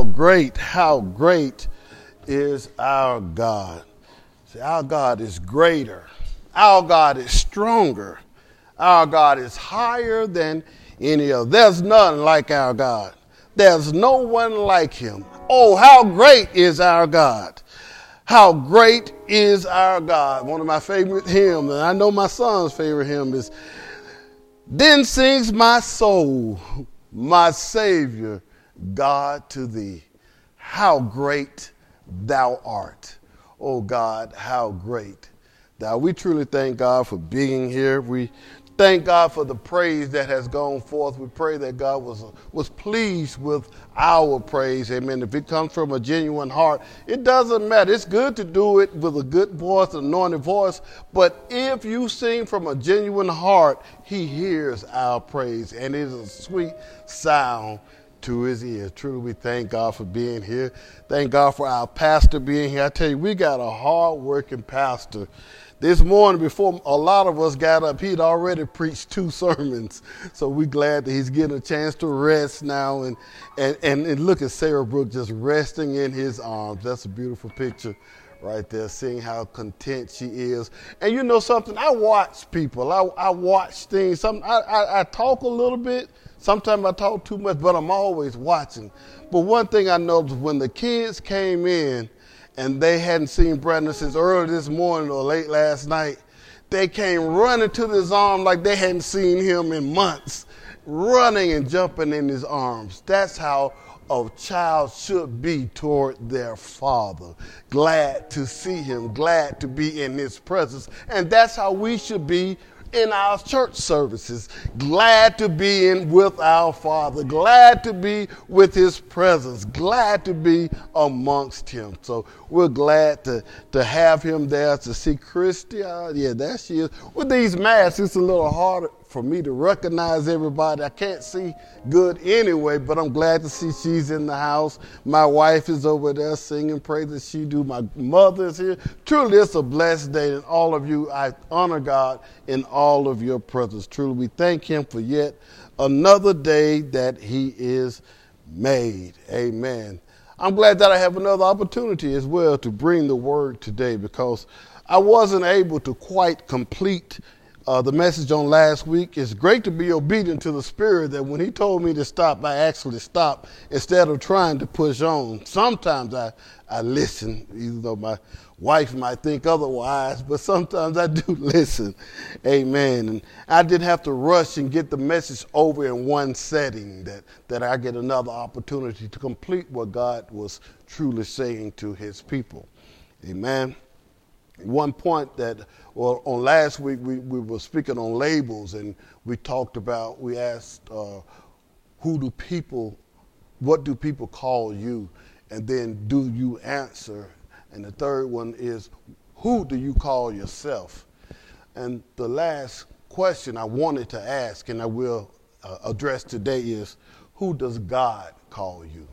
how great, how great is our God. See, our God is greater. Our God is stronger. Our God is higher than any other. There's none like our God. There's no one like him. Oh, how great is our God. How great is our God. One of my favorite hymns, and I know my son's favorite hymn is Then sings my soul, my Savior, God to thee. How great thou art. Oh God, how great thou. We truly thank God for being here. We thank God for the praise that has gone forth. We pray that God was, was pleased with our praise. Amen. If it comes from a genuine heart, it doesn't matter. It's good to do it with a good voice, an anointed voice. But if you sing from a genuine heart, He hears our praise, and it is a sweet sound to his ears. Truly, we thank God for being here. Thank God for our pastor being here. I tell you, we got a hard working pastor this morning, before a lot of us got up, he'd already preached two sermons. So we're glad that he's getting a chance to rest now. And, and, and, and look at Sarah Brooke just resting in his arms. That's a beautiful picture right there, seeing how content she is. And you know something? I watch people. I, I watch things. Some, I, I, I talk a little bit. Sometimes I talk too much, but I'm always watching. But one thing I noticed when the kids came in, and they hadn't seen Brandon since early this morning or late last night. They came running to his arms like they hadn't seen him in months, running and jumping in his arms. That's how a child should be toward their father. Glad to see him, glad to be in his presence. And that's how we should be in our church services. Glad to be in with our Father. Glad to be with His presence. Glad to be amongst Him. So we're glad to, to have Him there to see Christy. Uh, yeah, there she is. With these masks, it's a little harder for me to recognize everybody. I can't see good anyway, but I'm glad to see she's in the house. My wife is over there singing praises. She do. My mother is here. Truly, it's a blessed day, and all of you, I honor God in all of your presence. Truly, we thank Him for yet another day that He is made. Amen. I'm glad that I have another opportunity as well to bring the word today because I wasn't able to quite complete uh, the message on last week. It's great to be obedient to the Spirit that when He told me to stop, I actually stopped instead of trying to push on. Sometimes I, I listen, even though my wife might think otherwise, but sometimes I do listen. Amen. And I didn't have to rush and get the message over in one setting, that, that I get another opportunity to complete what God was truly saying to His people. Amen one point that, well, on last week we, we were speaking on labels and we talked about, we asked, uh, who do people, what do people call you? And then do you answer? And the third one is, who do you call yourself? And the last question I wanted to ask, and I will uh, address today, is who does God call you?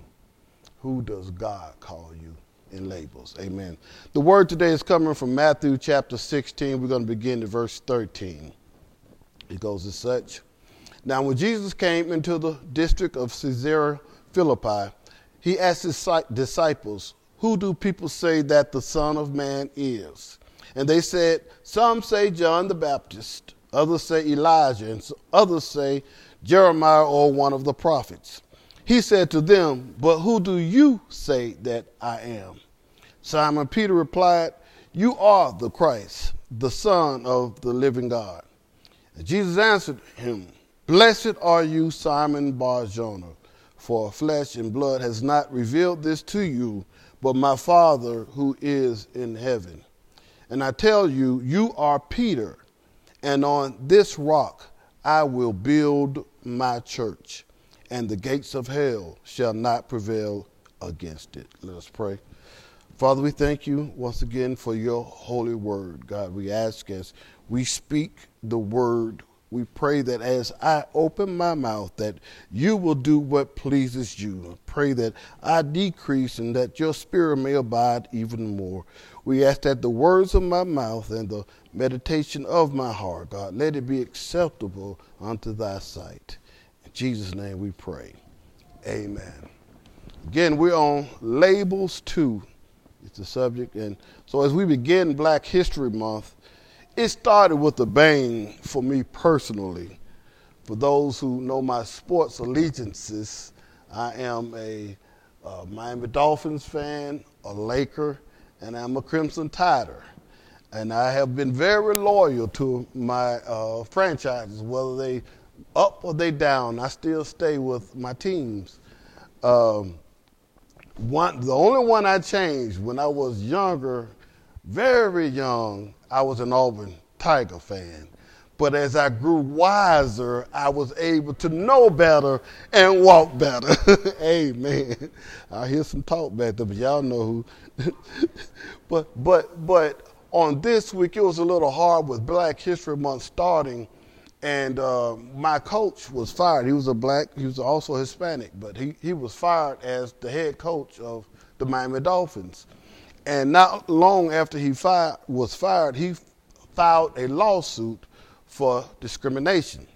Who does God call you? In labels. Amen. The word today is coming from Matthew chapter 16. We're going to begin at verse 13. It goes as such. Now, when Jesus came into the district of Caesarea Philippi, he asked his disciples, Who do people say that the Son of Man is? And they said, Some say John the Baptist, others say Elijah, and others say Jeremiah or one of the prophets. He said to them, But who do you say that I am? Simon Peter replied, You are the Christ, the Son of the living God. And Jesus answered him, Blessed are you, Simon Barjona, for flesh and blood has not revealed this to you, but my Father who is in heaven. And I tell you, you are Peter, and on this rock I will build my church and the gates of hell shall not prevail against it. Let us pray. Father, we thank you once again for your holy word. God, we ask as we speak the word, we pray that as I open my mouth, that you will do what pleases you. Pray that I decrease and that your spirit may abide even more. We ask that the words of my mouth and the meditation of my heart, God, let it be acceptable unto thy sight. Jesus' name we pray. Amen. Again, we're on labels too. It's the subject. And so as we begin Black History Month, it started with a bang for me personally. For those who know my sports allegiances, I am a uh, Miami Dolphins fan, a Laker, and I'm a Crimson Tider. And I have been very loyal to my uh, franchises, whether they up or they down. I still stay with my teams. Um, one, the only one I changed when I was younger, very young, I was an Auburn Tiger fan. But as I grew wiser, I was able to know better and walk better. Amen. I hear some talk back there, but y'all know who. but but but on this week it was a little hard with Black History Month starting and uh, my coach was fired. He was a black, he was also Hispanic, but he, he was fired as the head coach of the Miami Dolphins. And not long after he fired, was fired, he filed a lawsuit for discrimination.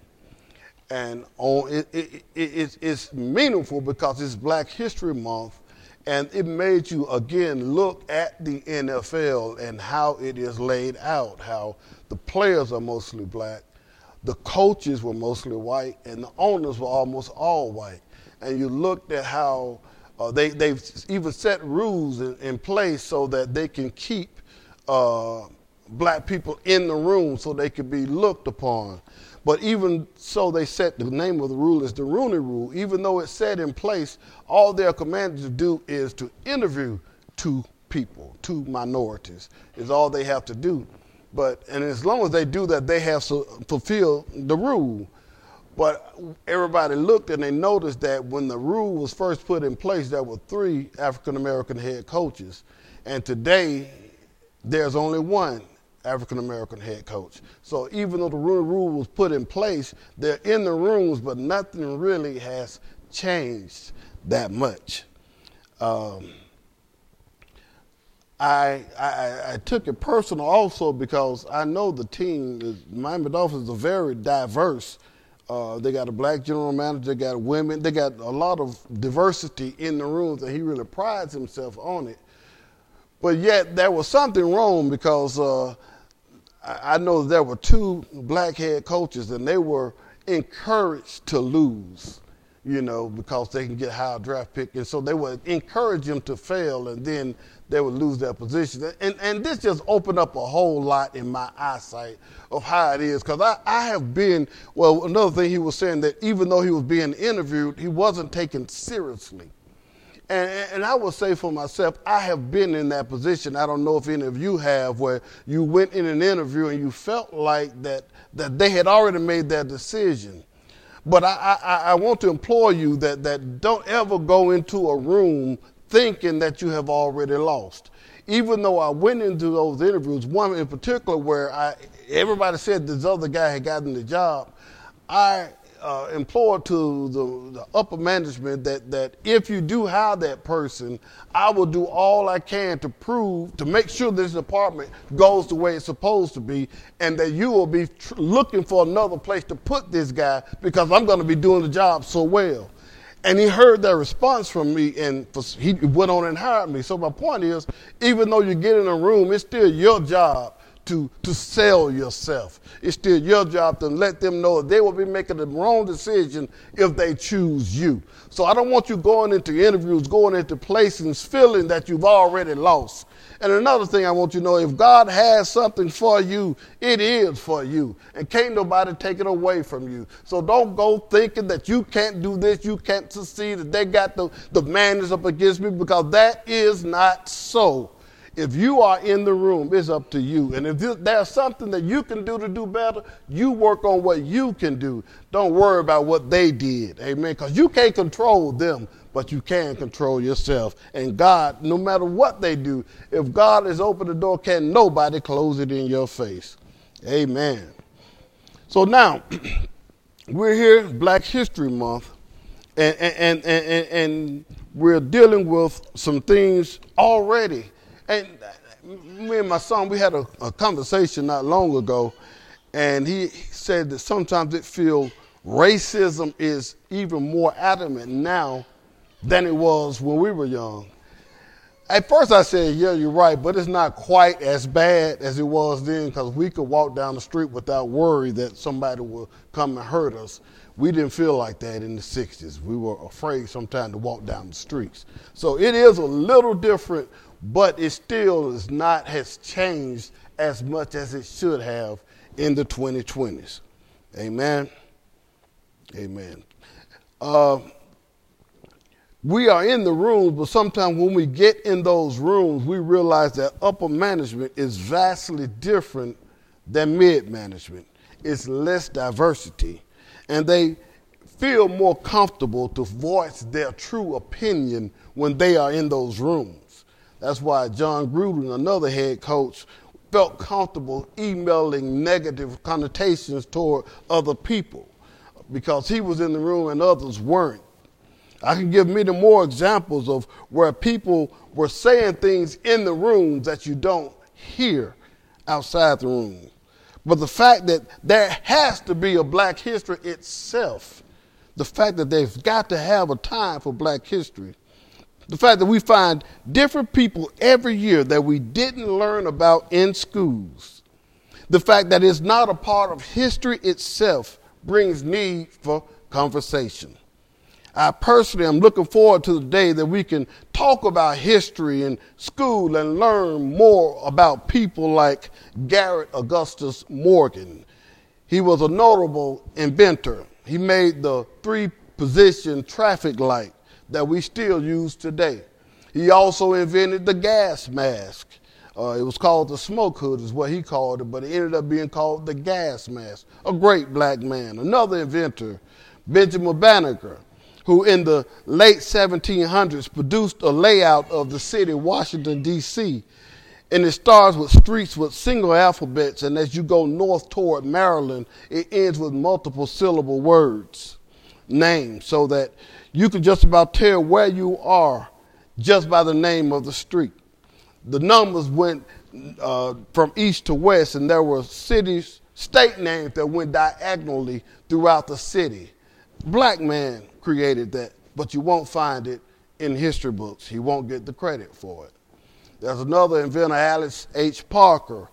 And on, it, it, it, it's meaningful because it's Black History Month, and it made you again look at the NFL and how it is laid out, how the players are mostly black the coaches were mostly white and the owners were almost all white. And you looked at how uh, they, they've even set rules in, in, place so that they can keep uh, black people in the room so they could be looked upon. But even so, they set the name of the rule is the Rooney Rule. Even though it's set in place, all they're commanded to do is to interview two people, two minorities, is all they have to do. But and as long as they do that, they have to fulfill the rule. But everybody looked and they noticed that when the rule was first put in place, there were three African American head coaches, and today there's only one African American head coach. So even though the rule was put in place, they're in the rooms, but nothing really has changed that much. Um, I, I, I, took it personal also because I know the team, the Miami Dolphins, are very diverse. Uh, they got a black general manager, they got women, they got a lot of diversity in the rooms, and he really prides himself on it. But yet there was something wrong because uh, I, I know there were two black head coaches, and they were encouraged to lose you know, because they can get higher draft pick. And so they would encourage them to fail and then they would lose their position. And, and this just opened up a whole lot in my eyesight of how it is. Because I, I have been, well, another thing he was saying that even though he was being interviewed, he wasn't taken seriously. And, and, I will say for myself, I have been in that position. I don't know if any of you have, where you went in an interview and you felt like that, that they had already made their decision. But I, I, I want to implore you that, that don't ever go into a room thinking that you have already lost. Even though I went into those interviews, one in particular where I, everybody said this other guy had gotten the job, I uh, implored to the, the, upper management that, that if you do hire that person, I will do all I can to prove, to make sure this department goes the way it's supposed to be, and that you will be tr- looking for another place to put this guy because I'm going to be doing the job so well. And he heard that response from me and he went on and hired me. So my point is, even though you get in a room, it's still your job to, to sell yourself. It's still your job to let them know they will be making the wrong decision if they choose you. So I don't want you going into interviews, going into places, feeling that you've already lost. And another thing I want you to know if God has something for you, it is for you. And can't nobody take it away from you. So don't go thinking that you can't do this, you can't succeed, that they got the, the man up against me, because that is not so. If you are in the room, it's up to you. And if there's something that you can do to do better, you work on what you can do. Don't worry about what they did. Amen. Because you can't control them, but you can control yourself. And God, no matter what they do, if God has opened the door, can nobody close it in your face. Amen. So now, we're here, Black History Month, and, and, and, and, and we're dealing with some things already and uh, me and my son, we had a, a conversation not long ago, and he said that sometimes it feels racism is even more adamant now than it was when we were young. At first, I said, Yeah, you're right, but it's not quite as bad as it was then because we could walk down the street without worry that somebody will come and hurt us. We didn't feel like that in the 60s. We were afraid sometimes to walk down the streets. So it is a little different, but it still is not has changed as much as it should have in the 2020s. Amen. Amen. Uh, we are in the rooms, but sometimes when we get in those rooms, we realize that upper management is vastly different than mid management. It's less diversity, and they feel more comfortable to voice their true opinion when they are in those rooms. That's why Jon Gruden, another head coach, felt comfortable emailing negative connotations toward other people because he was in the room and others weren't. I can give many more examples of where people were saying things in the rooms that you don't hear outside the room. But the fact that there has to be a black history itself, the fact that they've got to have a time for black history, the fact that we find different people every year that we didn't learn about in schools, the fact that it's not a part of history itself brings need for conversation. I personally am looking forward to the day that we can talk about history in school and learn more about people like Garrett Augustus Morgan. He was a notable inventor. He made the three position traffic light that we still use today. He also invented the gas mask. Uh, it was called the smoke hood, is what he called it, but it ended up being called the gas mask. A great black man. Another inventor, Benjamin Banneker who in the late 1700s produced a layout of the city, Washington, D.C. And it starts with streets with single alphabets, and as you go north toward Maryland, it ends with multiple syllable words, names, so that you can just about tell where you are just by the name of the street. The numbers went uh, from east to west, and there were cities, state names that went diagonally throughout the city. Black man, created that, but you won't find it in history books. He won't get the credit for it. There's another inventor, Alice H. Parker.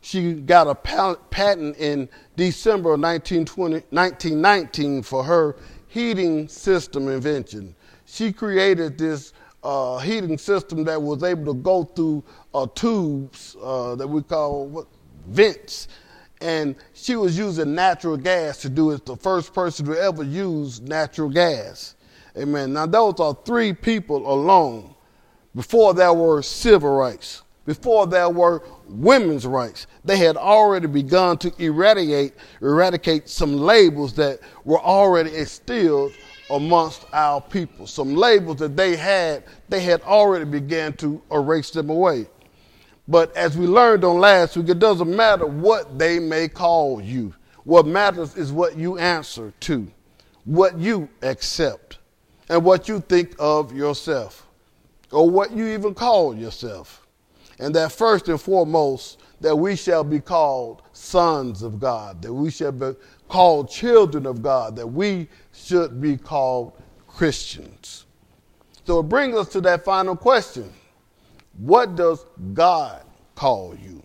She got a patent in December of 1919 for her heating system invention. She created this uh, heating system that was able to go through uh, tubes uh, that we call what, vents and she was using natural gas to do it. The first person to ever use natural gas. Amen. Now those are three people alone. Before there were civil rights, before there were women's rights, they had already begun to eradicate eradicate some labels that were already instilled amongst our people. Some labels that they had, they had already began to erase them away. But as we learned on last week, it doesn't matter what they may call you. What matters is what you answer to, what you accept, and what you think of yourself, or what you even call yourself. And that first and foremost, that we shall be called sons of God, that we shall be called children of God, that we should be called Christians. So it brings us to that final question what does God call you?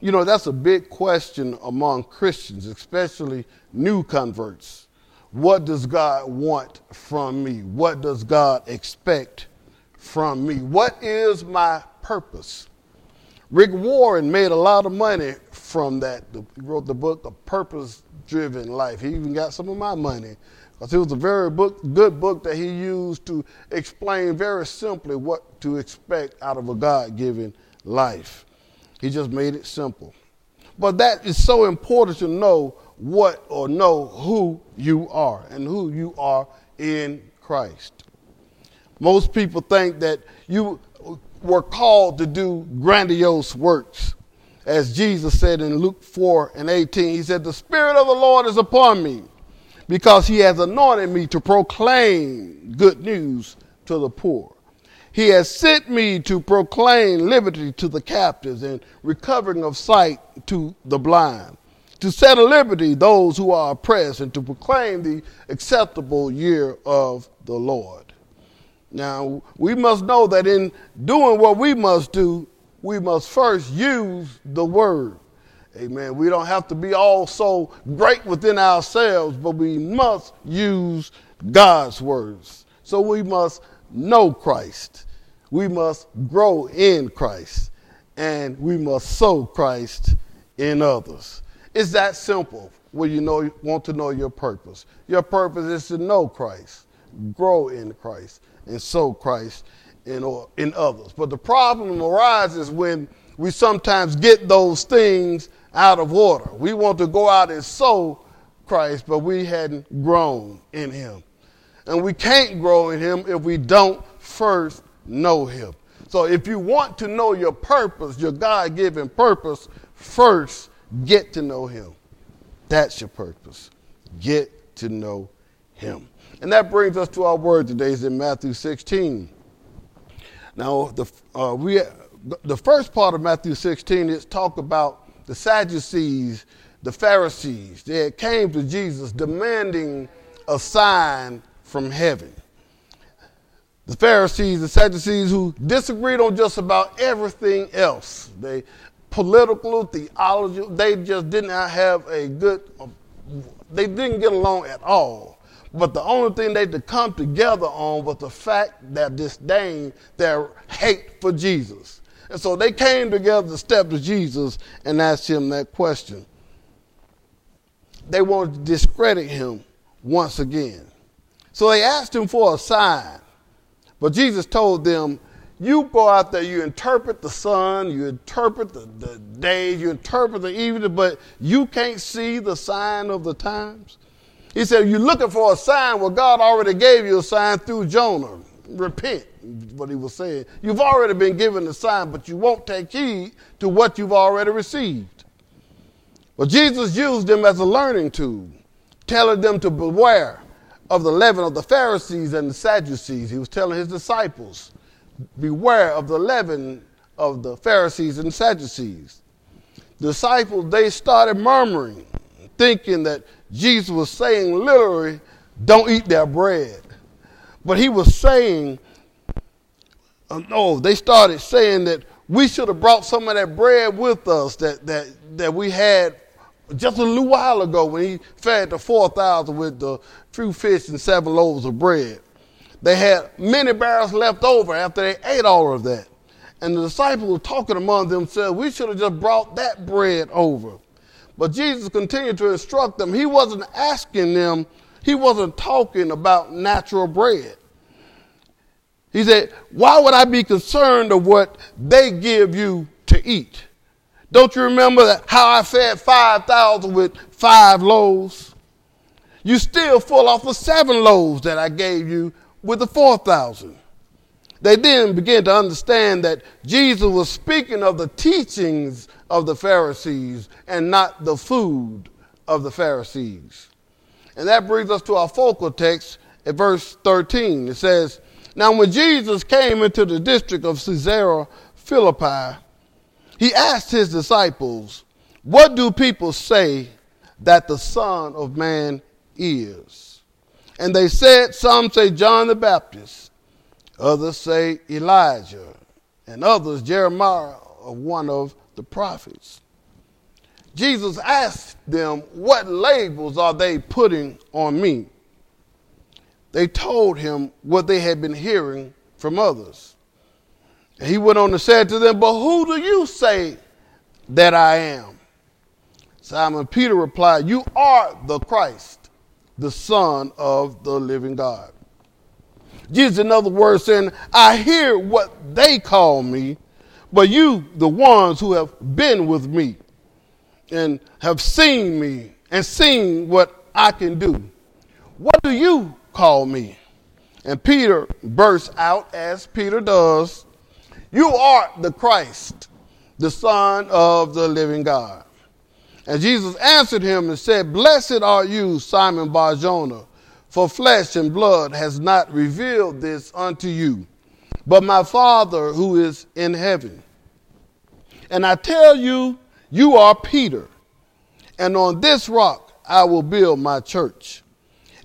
You know, that's a big question among Christians, especially new converts. What does God want from me? What does God expect from me? What is my purpose? Rick Warren made a lot of money from that. He wrote the book, A Purpose Driven Life. He even got some of my money because it was a very book, good book that he used to explain very simply what to expect out of a God given life. He just made it simple. But that is so important to know what or know who you are and who you are in Christ. Most people think that you were called to do grandiose works. As Jesus said in Luke 4 and 18, he said, The Spirit of the Lord is upon me because he has anointed me to proclaim good news to the poor. He has sent me to proclaim liberty to the captives and recovering of sight to the blind, to set at liberty those who are oppressed, and to proclaim the acceptable year of the Lord. Now, we must know that in doing what we must do, we must first use the word. Amen. We don't have to be all so great within ourselves, but we must use God's words. So we must know Christ. We must grow in Christ. And we must sow Christ in others. It's that simple when you know want to know your purpose. Your purpose is to know Christ, grow in Christ, and sow Christ in, or, in others. But the problem arises when we sometimes get those things out of order. We want to go out and sow Christ, but we hadn't grown in him. And we can't grow in him if we don't first know him. So if you want to know your purpose, your God given purpose, first get to know him. That's your purpose. Get to know him. And that brings us to our word today is in Matthew 16. Now, the, uh, we, the first part of Matthew 16 is talk about the Sadducees, the Pharisees, they came to Jesus demanding a sign from heaven. The Pharisees, the Sadducees, who disagreed on just about everything else. They political, theology, they just did not have a good, they didn't get along at all. But the only thing they could come together on was the fact that disdain, their hate for Jesus. And so they came together to step to Jesus and ask him that question. They wanted to discredit him once again. So they asked him for a sign. But Jesus told them, You go out there, you interpret the sun, you interpret the, the days, you interpret the evening, but you can't see the sign of the times. He said, You're looking for a sign. Well, God already gave you a sign through Jonah. Repent what he was saying. You've already been given the sign, but you won't take heed to what you've already received. Well, Jesus used them as a learning tool, telling them to beware of the leaven of the Pharisees and the Sadducees. He was telling his disciples, beware of the leaven of the Pharisees and Sadducees. The disciples, they started murmuring, thinking that Jesus was saying literally, don't eat their bread. But he was saying uh, no, they started saying that we should have brought some of that bread with us that, that, that we had just a little while ago when he fed the 4,000 with the few fish and seven loaves of bread. They had many barrels left over after they ate all of that. And the disciples were talking among themselves, we should have just brought that bread over. But Jesus continued to instruct them. He wasn't asking them, he wasn't talking about natural bread. He said, Why would I be concerned of what they give you to eat? Don't you remember that how I fed 5,000 with five loaves? You still full off of seven loaves that I gave you with the 4,000. They then began to understand that Jesus was speaking of the teachings of the Pharisees and not the food of the Pharisees. And that brings us to our focal text at verse 13. It says, now, when Jesus came into the district of Caesarea Philippi, he asked his disciples, What do people say that the Son of Man is? And they said, Some say John the Baptist, others say Elijah, and others Jeremiah or one of the prophets. Jesus asked them, What labels are they putting on me? they told him what they had been hearing from others. And he went on to say to them, But who do you say that I am? Simon Peter replied, You are the Christ, the Son of the living God. Jesus, in other words, saying, I hear what they call me, but you, the ones who have been with me and have seen me and seen what I can do, what do you call me. And Peter bursts out, as Peter does, You are the Christ, the Son of the living God. And Jesus answered him and said, Blessed are you, Simon Barjona, for flesh and blood has not revealed this unto you, but my Father who is in heaven. And I tell you, you are Peter, and on this rock I will build my church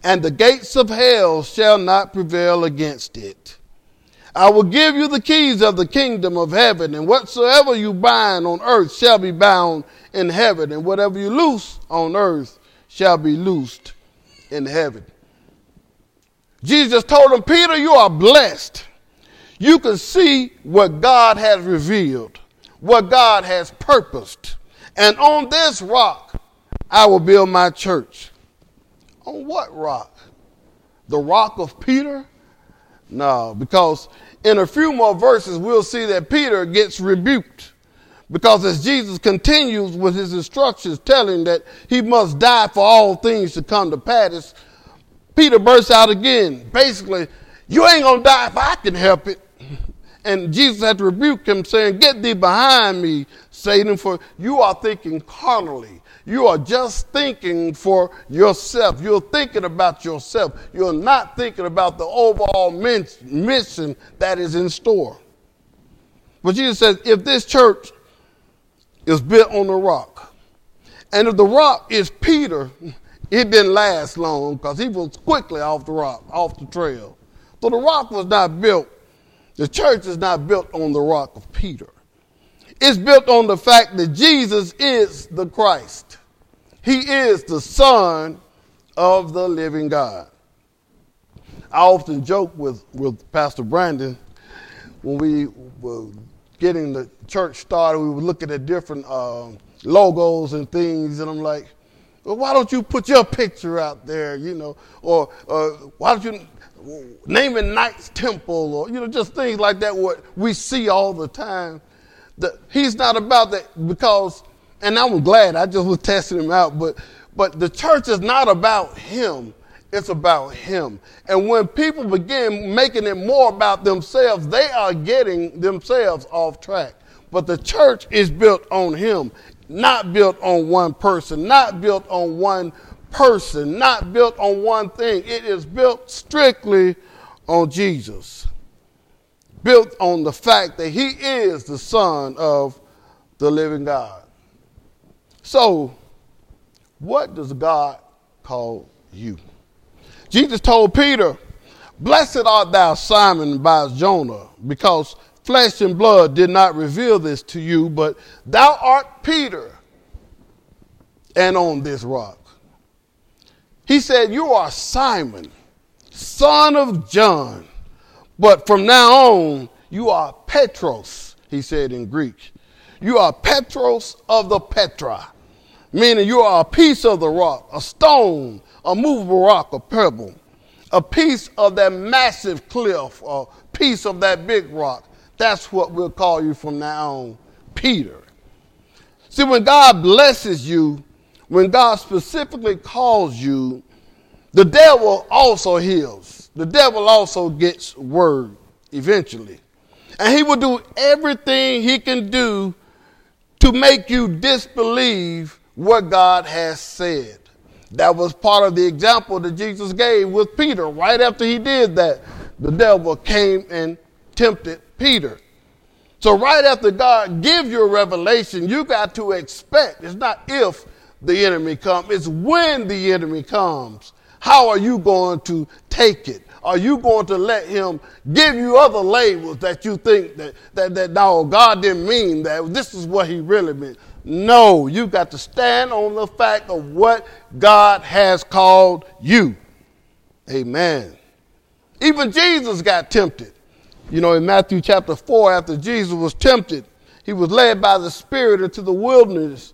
and the gates of hell shall not prevail against it. I will give you the keys of the kingdom of heaven, and whatsoever you bind on earth shall be bound in heaven, and whatever you loose on earth shall be loosed in heaven. Jesus told him, Peter, you are blessed. You can see what God has revealed, what God has purposed. And on this rock, I will build my church. On what rock? The rock of Peter? No, because in a few more verses, we'll see that Peter gets rebuked. Because as Jesus continues with his instructions, telling that he must die for all things to come to pass, Peter bursts out again. Basically, you ain't to die if I can help it. And Jesus had to rebuke him, saying, Get thee behind me, Satan, for you are thinking carnally. You are just thinking for yourself. You're thinking about yourself. You're not thinking about the overall mission that is in store. But Jesus says, if this church is built on the rock, and if the rock is Peter, it didn't last long because he was quickly off the rock, off the trail. So the rock was not built, the church is not built on the rock of Peter. It's built on the fact that Jesus is the Christ. He is the Son of the living God. I often joke with, with Pastor Brandon when we were getting the church started, we were looking at different uh, logos and things, and I'm like, well, why don't you put your picture out there, you know, or uh, why don't you name it Knights Temple, or, you know, just things like that, what we see all the time. The, he's not about that because, and I'm glad I just was testing him out, but, but the church is not about him. It's about him. And when people begin making it more about themselves, they are getting themselves off track. But the church is built on him not built on one person, not built on one person, not built on one thing. It is built strictly on Jesus. Built on the fact that he is the Son of the living God. So, what does God call you? Jesus told Peter, Blessed art thou, Simon Barjona, because flesh and blood did not reveal this to you, but thou art Peter, and on this rock. He said, You are Simon, son of John, but from now on, you are Petros, he said in Greek. You are Petros of the Petra, meaning you are a piece of the rock, a stone, a movable rock, a pebble, a piece of that massive cliff, a piece of that big rock. That's what we'll call you from now on, Peter. See, when God blesses you, when God specifically calls you, the devil also heals. The devil also gets word eventually. And he will do everything he can do to make you disbelieve what God has said. That was part of the example that Jesus gave with Peter. Right after he did that, the devil came and tempted Peter. So right after God gives you a revelation, you got to expect. It's not if the enemy comes, it's when the enemy comes. How are you going to take it? Are you going to let him give you other labels that you think that, that, that no, God didn't mean that. This is what he really meant. No, you've got to stand on the fact of what God has called you. Amen. Even Jesus got tempted. You know, in Matthew chapter 4, after Jesus was tempted, he was led by the Spirit into the wilderness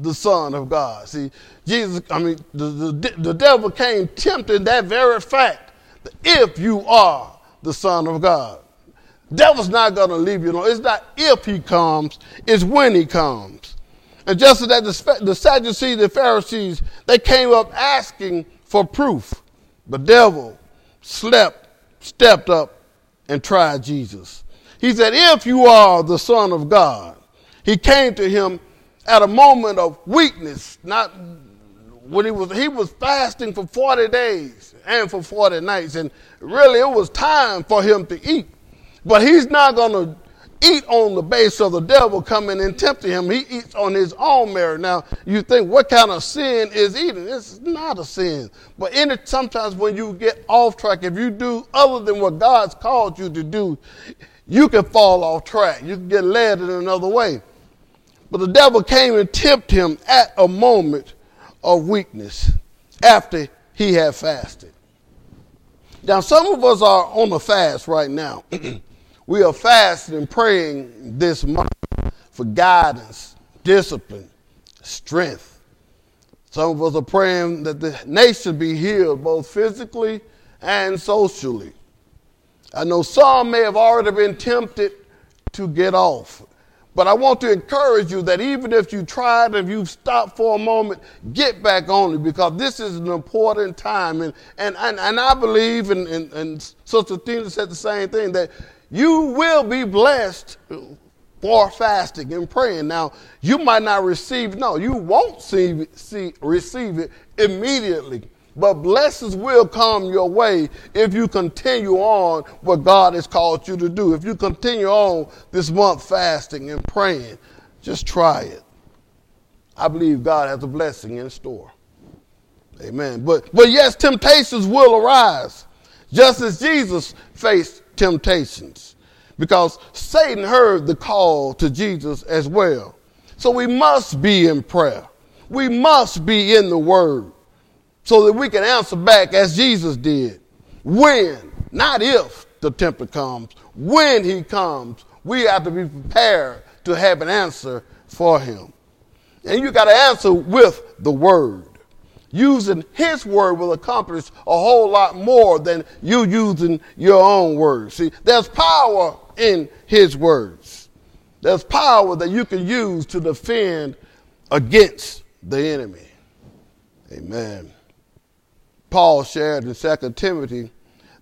the Son of God. See, Jesus, I mean, the, the, the devil came tempting that very fact that if you are the Son of God. Devil's not going to leave you alone. It's not if he comes, it's when he comes. And just as that the, the Sadducees, the Pharisees, they came up asking for proof. The devil slept, stepped up and tried Jesus. He said, if you are the Son of God, he came to him at a moment of weakness, not when he was he was fasting for 40 days and for 40 nights and really it was time for him to eat but he's not going to eat on the base of the devil coming and tempting him. He eats on his own merit. Now, you think, what kind of sin is eating? It's not a sin. But in it, sometimes when you get off track, if you do other than what God's called you to do, you can fall off track. You can get led in another way. But the devil came and tempted him at a moment of weakness after he had fasted. Now, some of us are on a fast right now. We are fasting and praying this month for guidance, discipline, strength. Some of us are praying that the nation be healed both physically and socially. I know some may have already been tempted to get off. But I want to encourage you that even if you tried, if you've stopped for a moment, get back on it because this is an important time. And, and, and, and I believe, and, and, and Sister Tina said the same thing, that you will be blessed for fasting and praying. Now, you might not receive, no, you won't see, see, receive it immediately. But blessings will come your way if you continue on what God has called you to do. If you continue on this month fasting and praying, just try it. I believe God has a blessing in store. Amen. But but yes, temptations will arise. Just as Jesus faced temptations because Satan heard the call to Jesus as well. So we must be in prayer. We must be in the word so that we can answer back as Jesus did. When, not if the tempter comes, when he comes, we have to be prepared to have an answer for him. And you got to answer with the word using his word will accomplish a whole lot more than you using your own words. See, there's power in his words. There's power that you can use to defend against the enemy. Amen. Paul shared in 2 Timothy,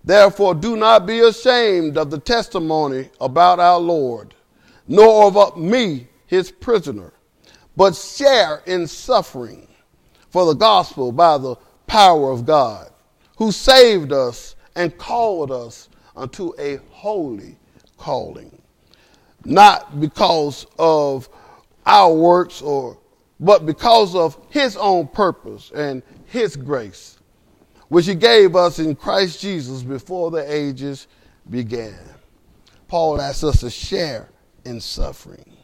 therefore do not be ashamed of the testimony about our Lord, nor of me, his prisoner, but share in suffering for the gospel by the power of God, who saved us and called us unto a holy calling. Not because of our works or but because of his own purpose and his grace, which he gave us in Christ Jesus before the ages began. Paul asks us to share in suffering.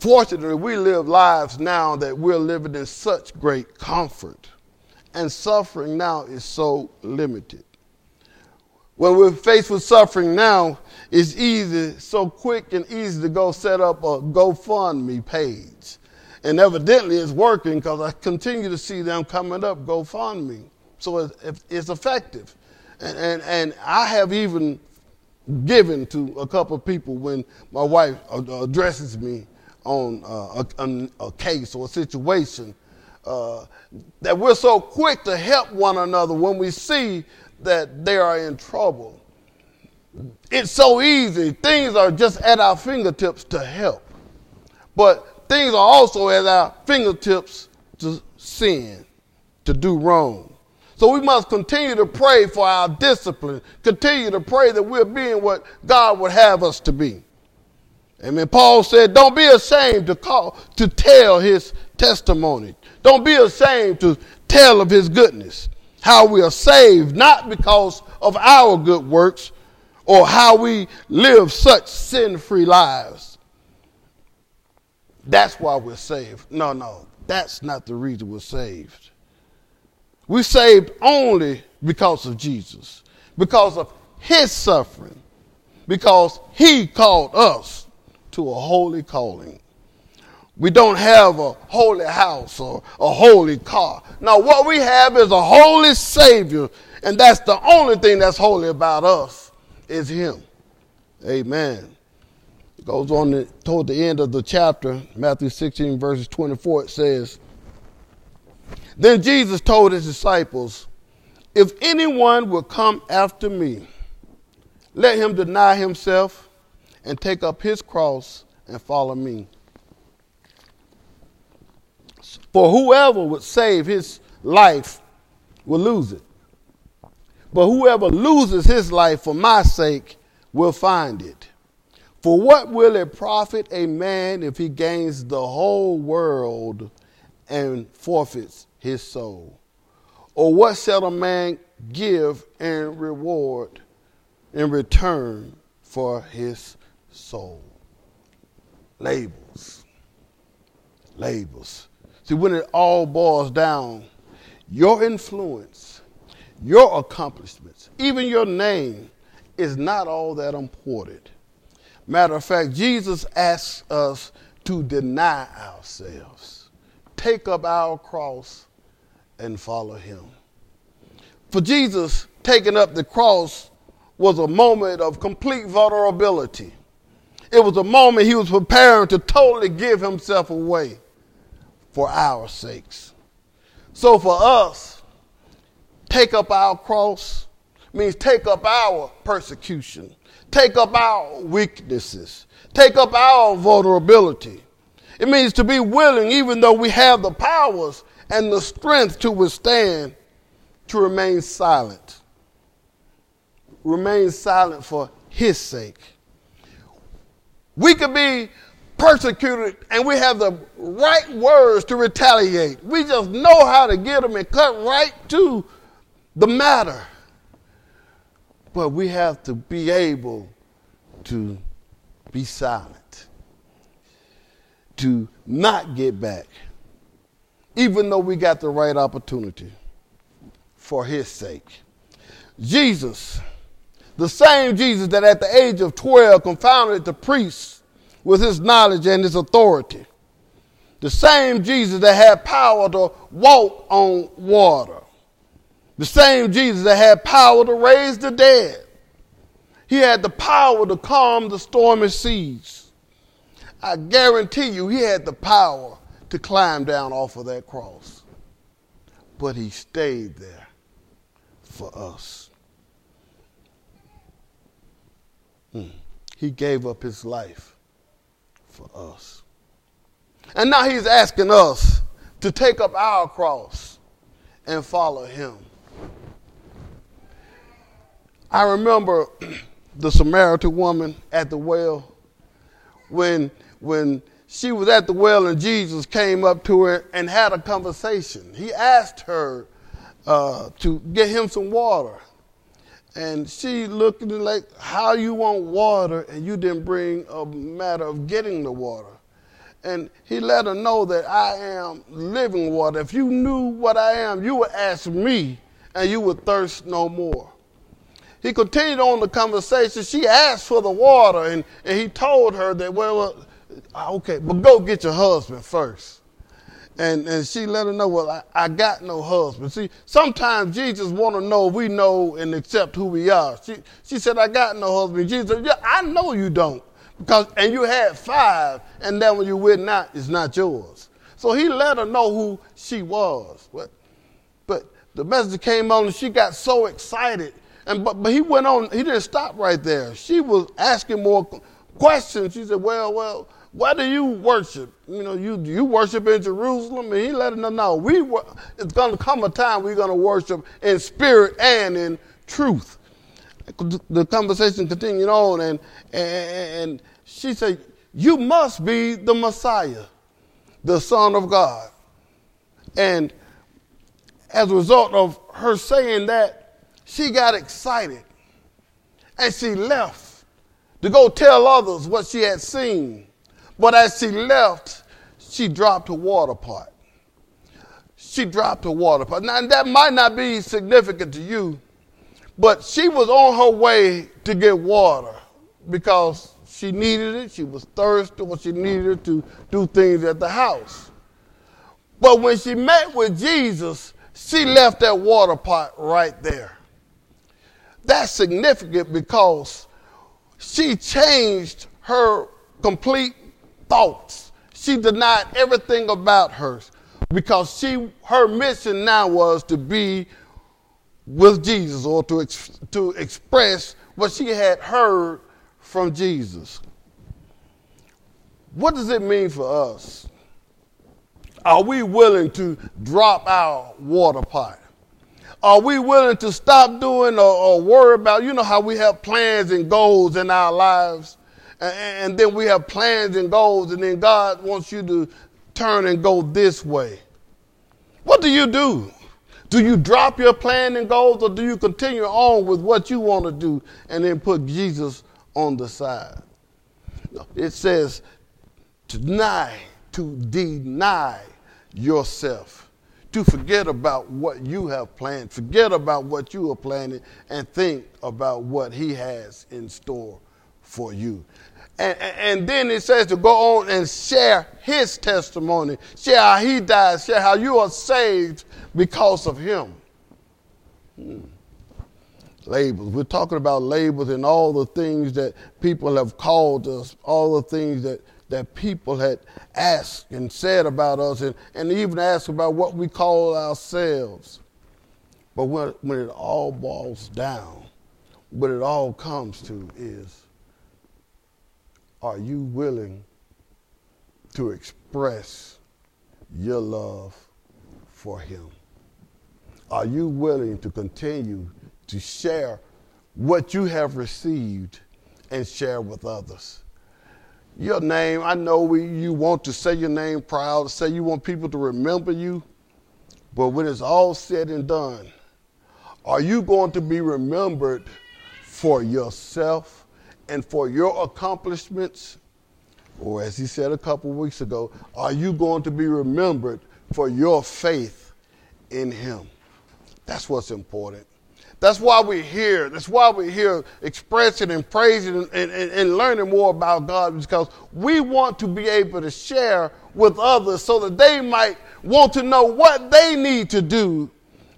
Fortunately, we live lives now that we're living in such great comfort, and suffering now is so limited. When we're faced with suffering now, it's easy, so quick and easy to go set up a GoFundMe page. And evidently it's working because I continue to see them coming up GoFundMe. So it's, effective. And, and, and I have even given to a couple of people when my wife addresses me on uh, a, a, case or a situation, uh, that we're so quick to help one another when we see that they are in trouble. It's so easy. Things are just at our fingertips to help. But things are also at our fingertips to sin, to do wrong. So we must continue to pray for our discipline, continue to pray that we're being what God would have us to be. Amen. Paul said, Don't be ashamed to call to tell his testimony. Don't be ashamed to tell of his goodness. How we are saved, not because of our good works or how we live such sin-free lives. That's why we're saved. No, no, that's not the reason we're saved. We're saved only because of Jesus, because of his suffering, because he called us to a holy calling. We don't have a holy house or a holy car. Now, what we have is a holy Savior, and that's the only thing that's holy about us is Him. Amen. Goes on to, toward the end of the chapter, Matthew 16, verses 24, it says, Then Jesus told his disciples, If anyone will come after me, let him deny himself and take up his cross and follow me. For whoever would save his life will lose it. But whoever loses his life for my sake will find it. For what will it profit a man if he gains the whole world and forfeits his soul? Or what shall a man give in reward in return for his soul? Labels. Labels. See, when it all boils down, your influence, your accomplishments, even your name is not all that important. Matter of fact, Jesus asks us to deny ourselves, take up our cross, and follow him. For Jesus, taking up the cross was a moment of complete vulnerability. It was a moment he was preparing to totally give himself away for our sakes. So for us, take up our cross means take up our persecution, take up our weaknesses, take up our vulnerability. It means to be willing, even though we have the powers and the strength to withstand, to remain silent. Remain silent for His sake. We could be persecuted and we have the right words to retaliate. We just know how to get them and cut right to the matter. But we have to be able to be silent, to not get back, even though we got the right opportunity for his sake. Jesus, the same Jesus that at the age of 12 confounded the priests with his knowledge and his authority. The same Jesus that had power to walk on water. The same Jesus that had power to raise the dead. He had the power to calm the stormy seas. I guarantee you, he had the power to climb down off of that cross. But he stayed there for us. Hmm. He gave up his life for us. And now he's asking us to take up our cross and follow him. I remember the Samaritan woman at the well when when she was at the well and Jesus came up to her and had a conversation. He asked her uh, to get him some water. And she looked at him like, how you want water and you didn't bring a matter of getting the water. And he let her know that I am living water. If you knew what I am, you would ask me and you would thirst no more. He continued on the conversation. She asked for the water and, and he told her that, well, ah, okay, but go get your husband first. And, and she let her know, well, I, I got no husband. See, sometimes Jesus want to know we know and accept who we are. She, she said, I got no husband. Jesus said, yeah, I know you don't. Because, and you had five, and that one you with not is not yours. So he let her know who she was. But, but the message came on and she got so excited. And, but, but he went on, he didn't stop right there. She was asking more questions. She said, well, well, why do you worship? You know, you you worship in Jerusalem, and he let them know we it's going to come a time we're going to worship in spirit and in truth. The conversation continued on, and and she said, "You must be the Messiah, the Son of God." And as a result of her saying that, she got excited, and she left to go tell others what she had seen but as she left, she dropped her water pot. She dropped her water pot. Now, that might not be significant to you, but she was on her way to get water because she needed it. She was thirsty, or she needed it to do things at the house. But when she met with Jesus, she left that water pot right there. That's significant because she changed her complete thoughts. She denied everything about hers because she her mission now was to be with Jesus or to ex, to express what she had heard from Jesus. What does it mean for us? Are we willing to drop our water pot? Are we willing to stop doing or, or worry about, you know, how we have plans and goals in our lives? And, and then we have plans and goals, and then God wants you to turn and go this way. What do you do? Do you drop your plan and goals, or do you continue on with what you want to do and then put Jesus on the side? It says deny, to deny yourself, to forget about what you have planned, forget about what you are planning, and think about what He has in store for you. And, and, then it says to go on and share his testimony, share how he died, share how you are saved because of him. Hmm. Labels. We're talking about labels and all the things that people have called us, all the things that that people had asked and said about us, and, and even asked about what we call ourselves. But when, when it all boils down, what it all comes to is are you willing to express your love for Him? Are you willing to continue to share what you have received and share with others? Your name, I know we, you want to say your name proud, say you want people to remember you, but when it's all said and done, are you going to be remembered for yourself and for your accomplishments? Or as he said a couple weeks ago, are you going to be remembered for your faith in him? That's what's important. That's why we're here. That's why we're here expressing and praising and, and, and, learning more about God because we want to be able to share with others so that they might want to know what they need to do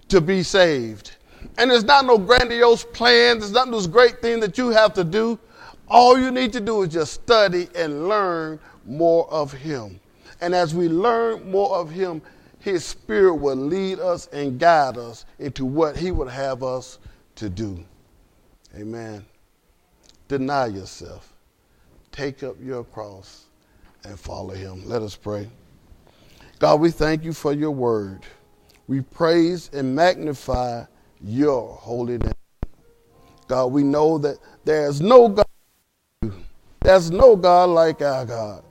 to be saved. And there's not no grandiose plans, there's not this great thing that you have to do. All you need to do is just study and learn more of Him. And as we learn more of Him, his Spirit will lead us and guide us into what He would have us to do. Amen. Deny yourself, take up your cross, and follow Him. Let us pray. God, we thank you for your word. We praise and magnify your holy name. God, we know that there's no God. There's no God like our God.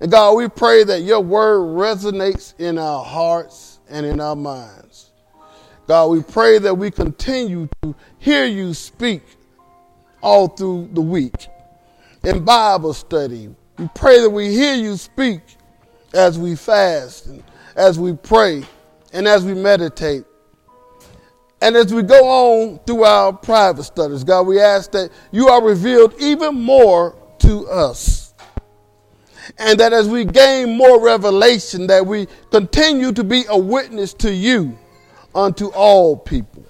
And God, we pray that your word resonates in our hearts and in our minds. God, we pray that we continue to hear you speak all through the week. In Bible study, we pray that we hear you speak as we fast and as we pray and as we meditate. And as we go on through our private studies, God, we ask that you are revealed even more to us and that as we gain more revelation, that we continue to be a witness to you unto all people.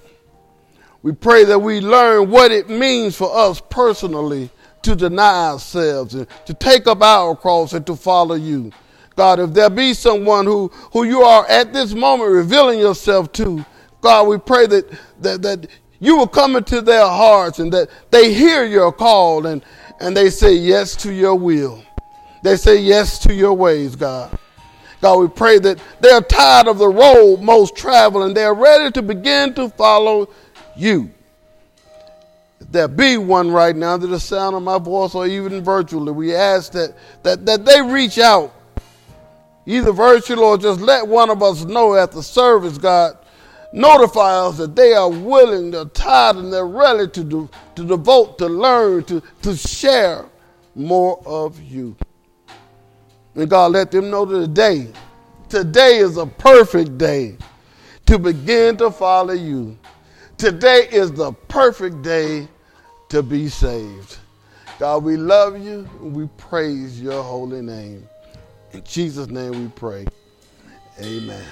We pray that we learn what it means for us personally to deny ourselves and to take up our cross and to follow you. God, if there be someone who, who you are at this moment revealing yourself to, God, we pray that, that, that you will come into their hearts and that they hear your call and, and they say yes to your will. They say yes to your ways, God. God, we pray that they're tired of the road most travel and they're ready to begin to follow you. If there be one right now to the sound of my voice or even virtually, we ask that, that, that they reach out, either virtually or just let one of us know at the service, God. Notify us that they are willing, they're tired, and they're ready to, do, to devote, to learn, to, to share more of you. And God let them know today, today is a perfect day to begin to follow you. Today is the perfect day to be saved. God, we love you and we praise your holy name. In Jesus' name we pray. Amen.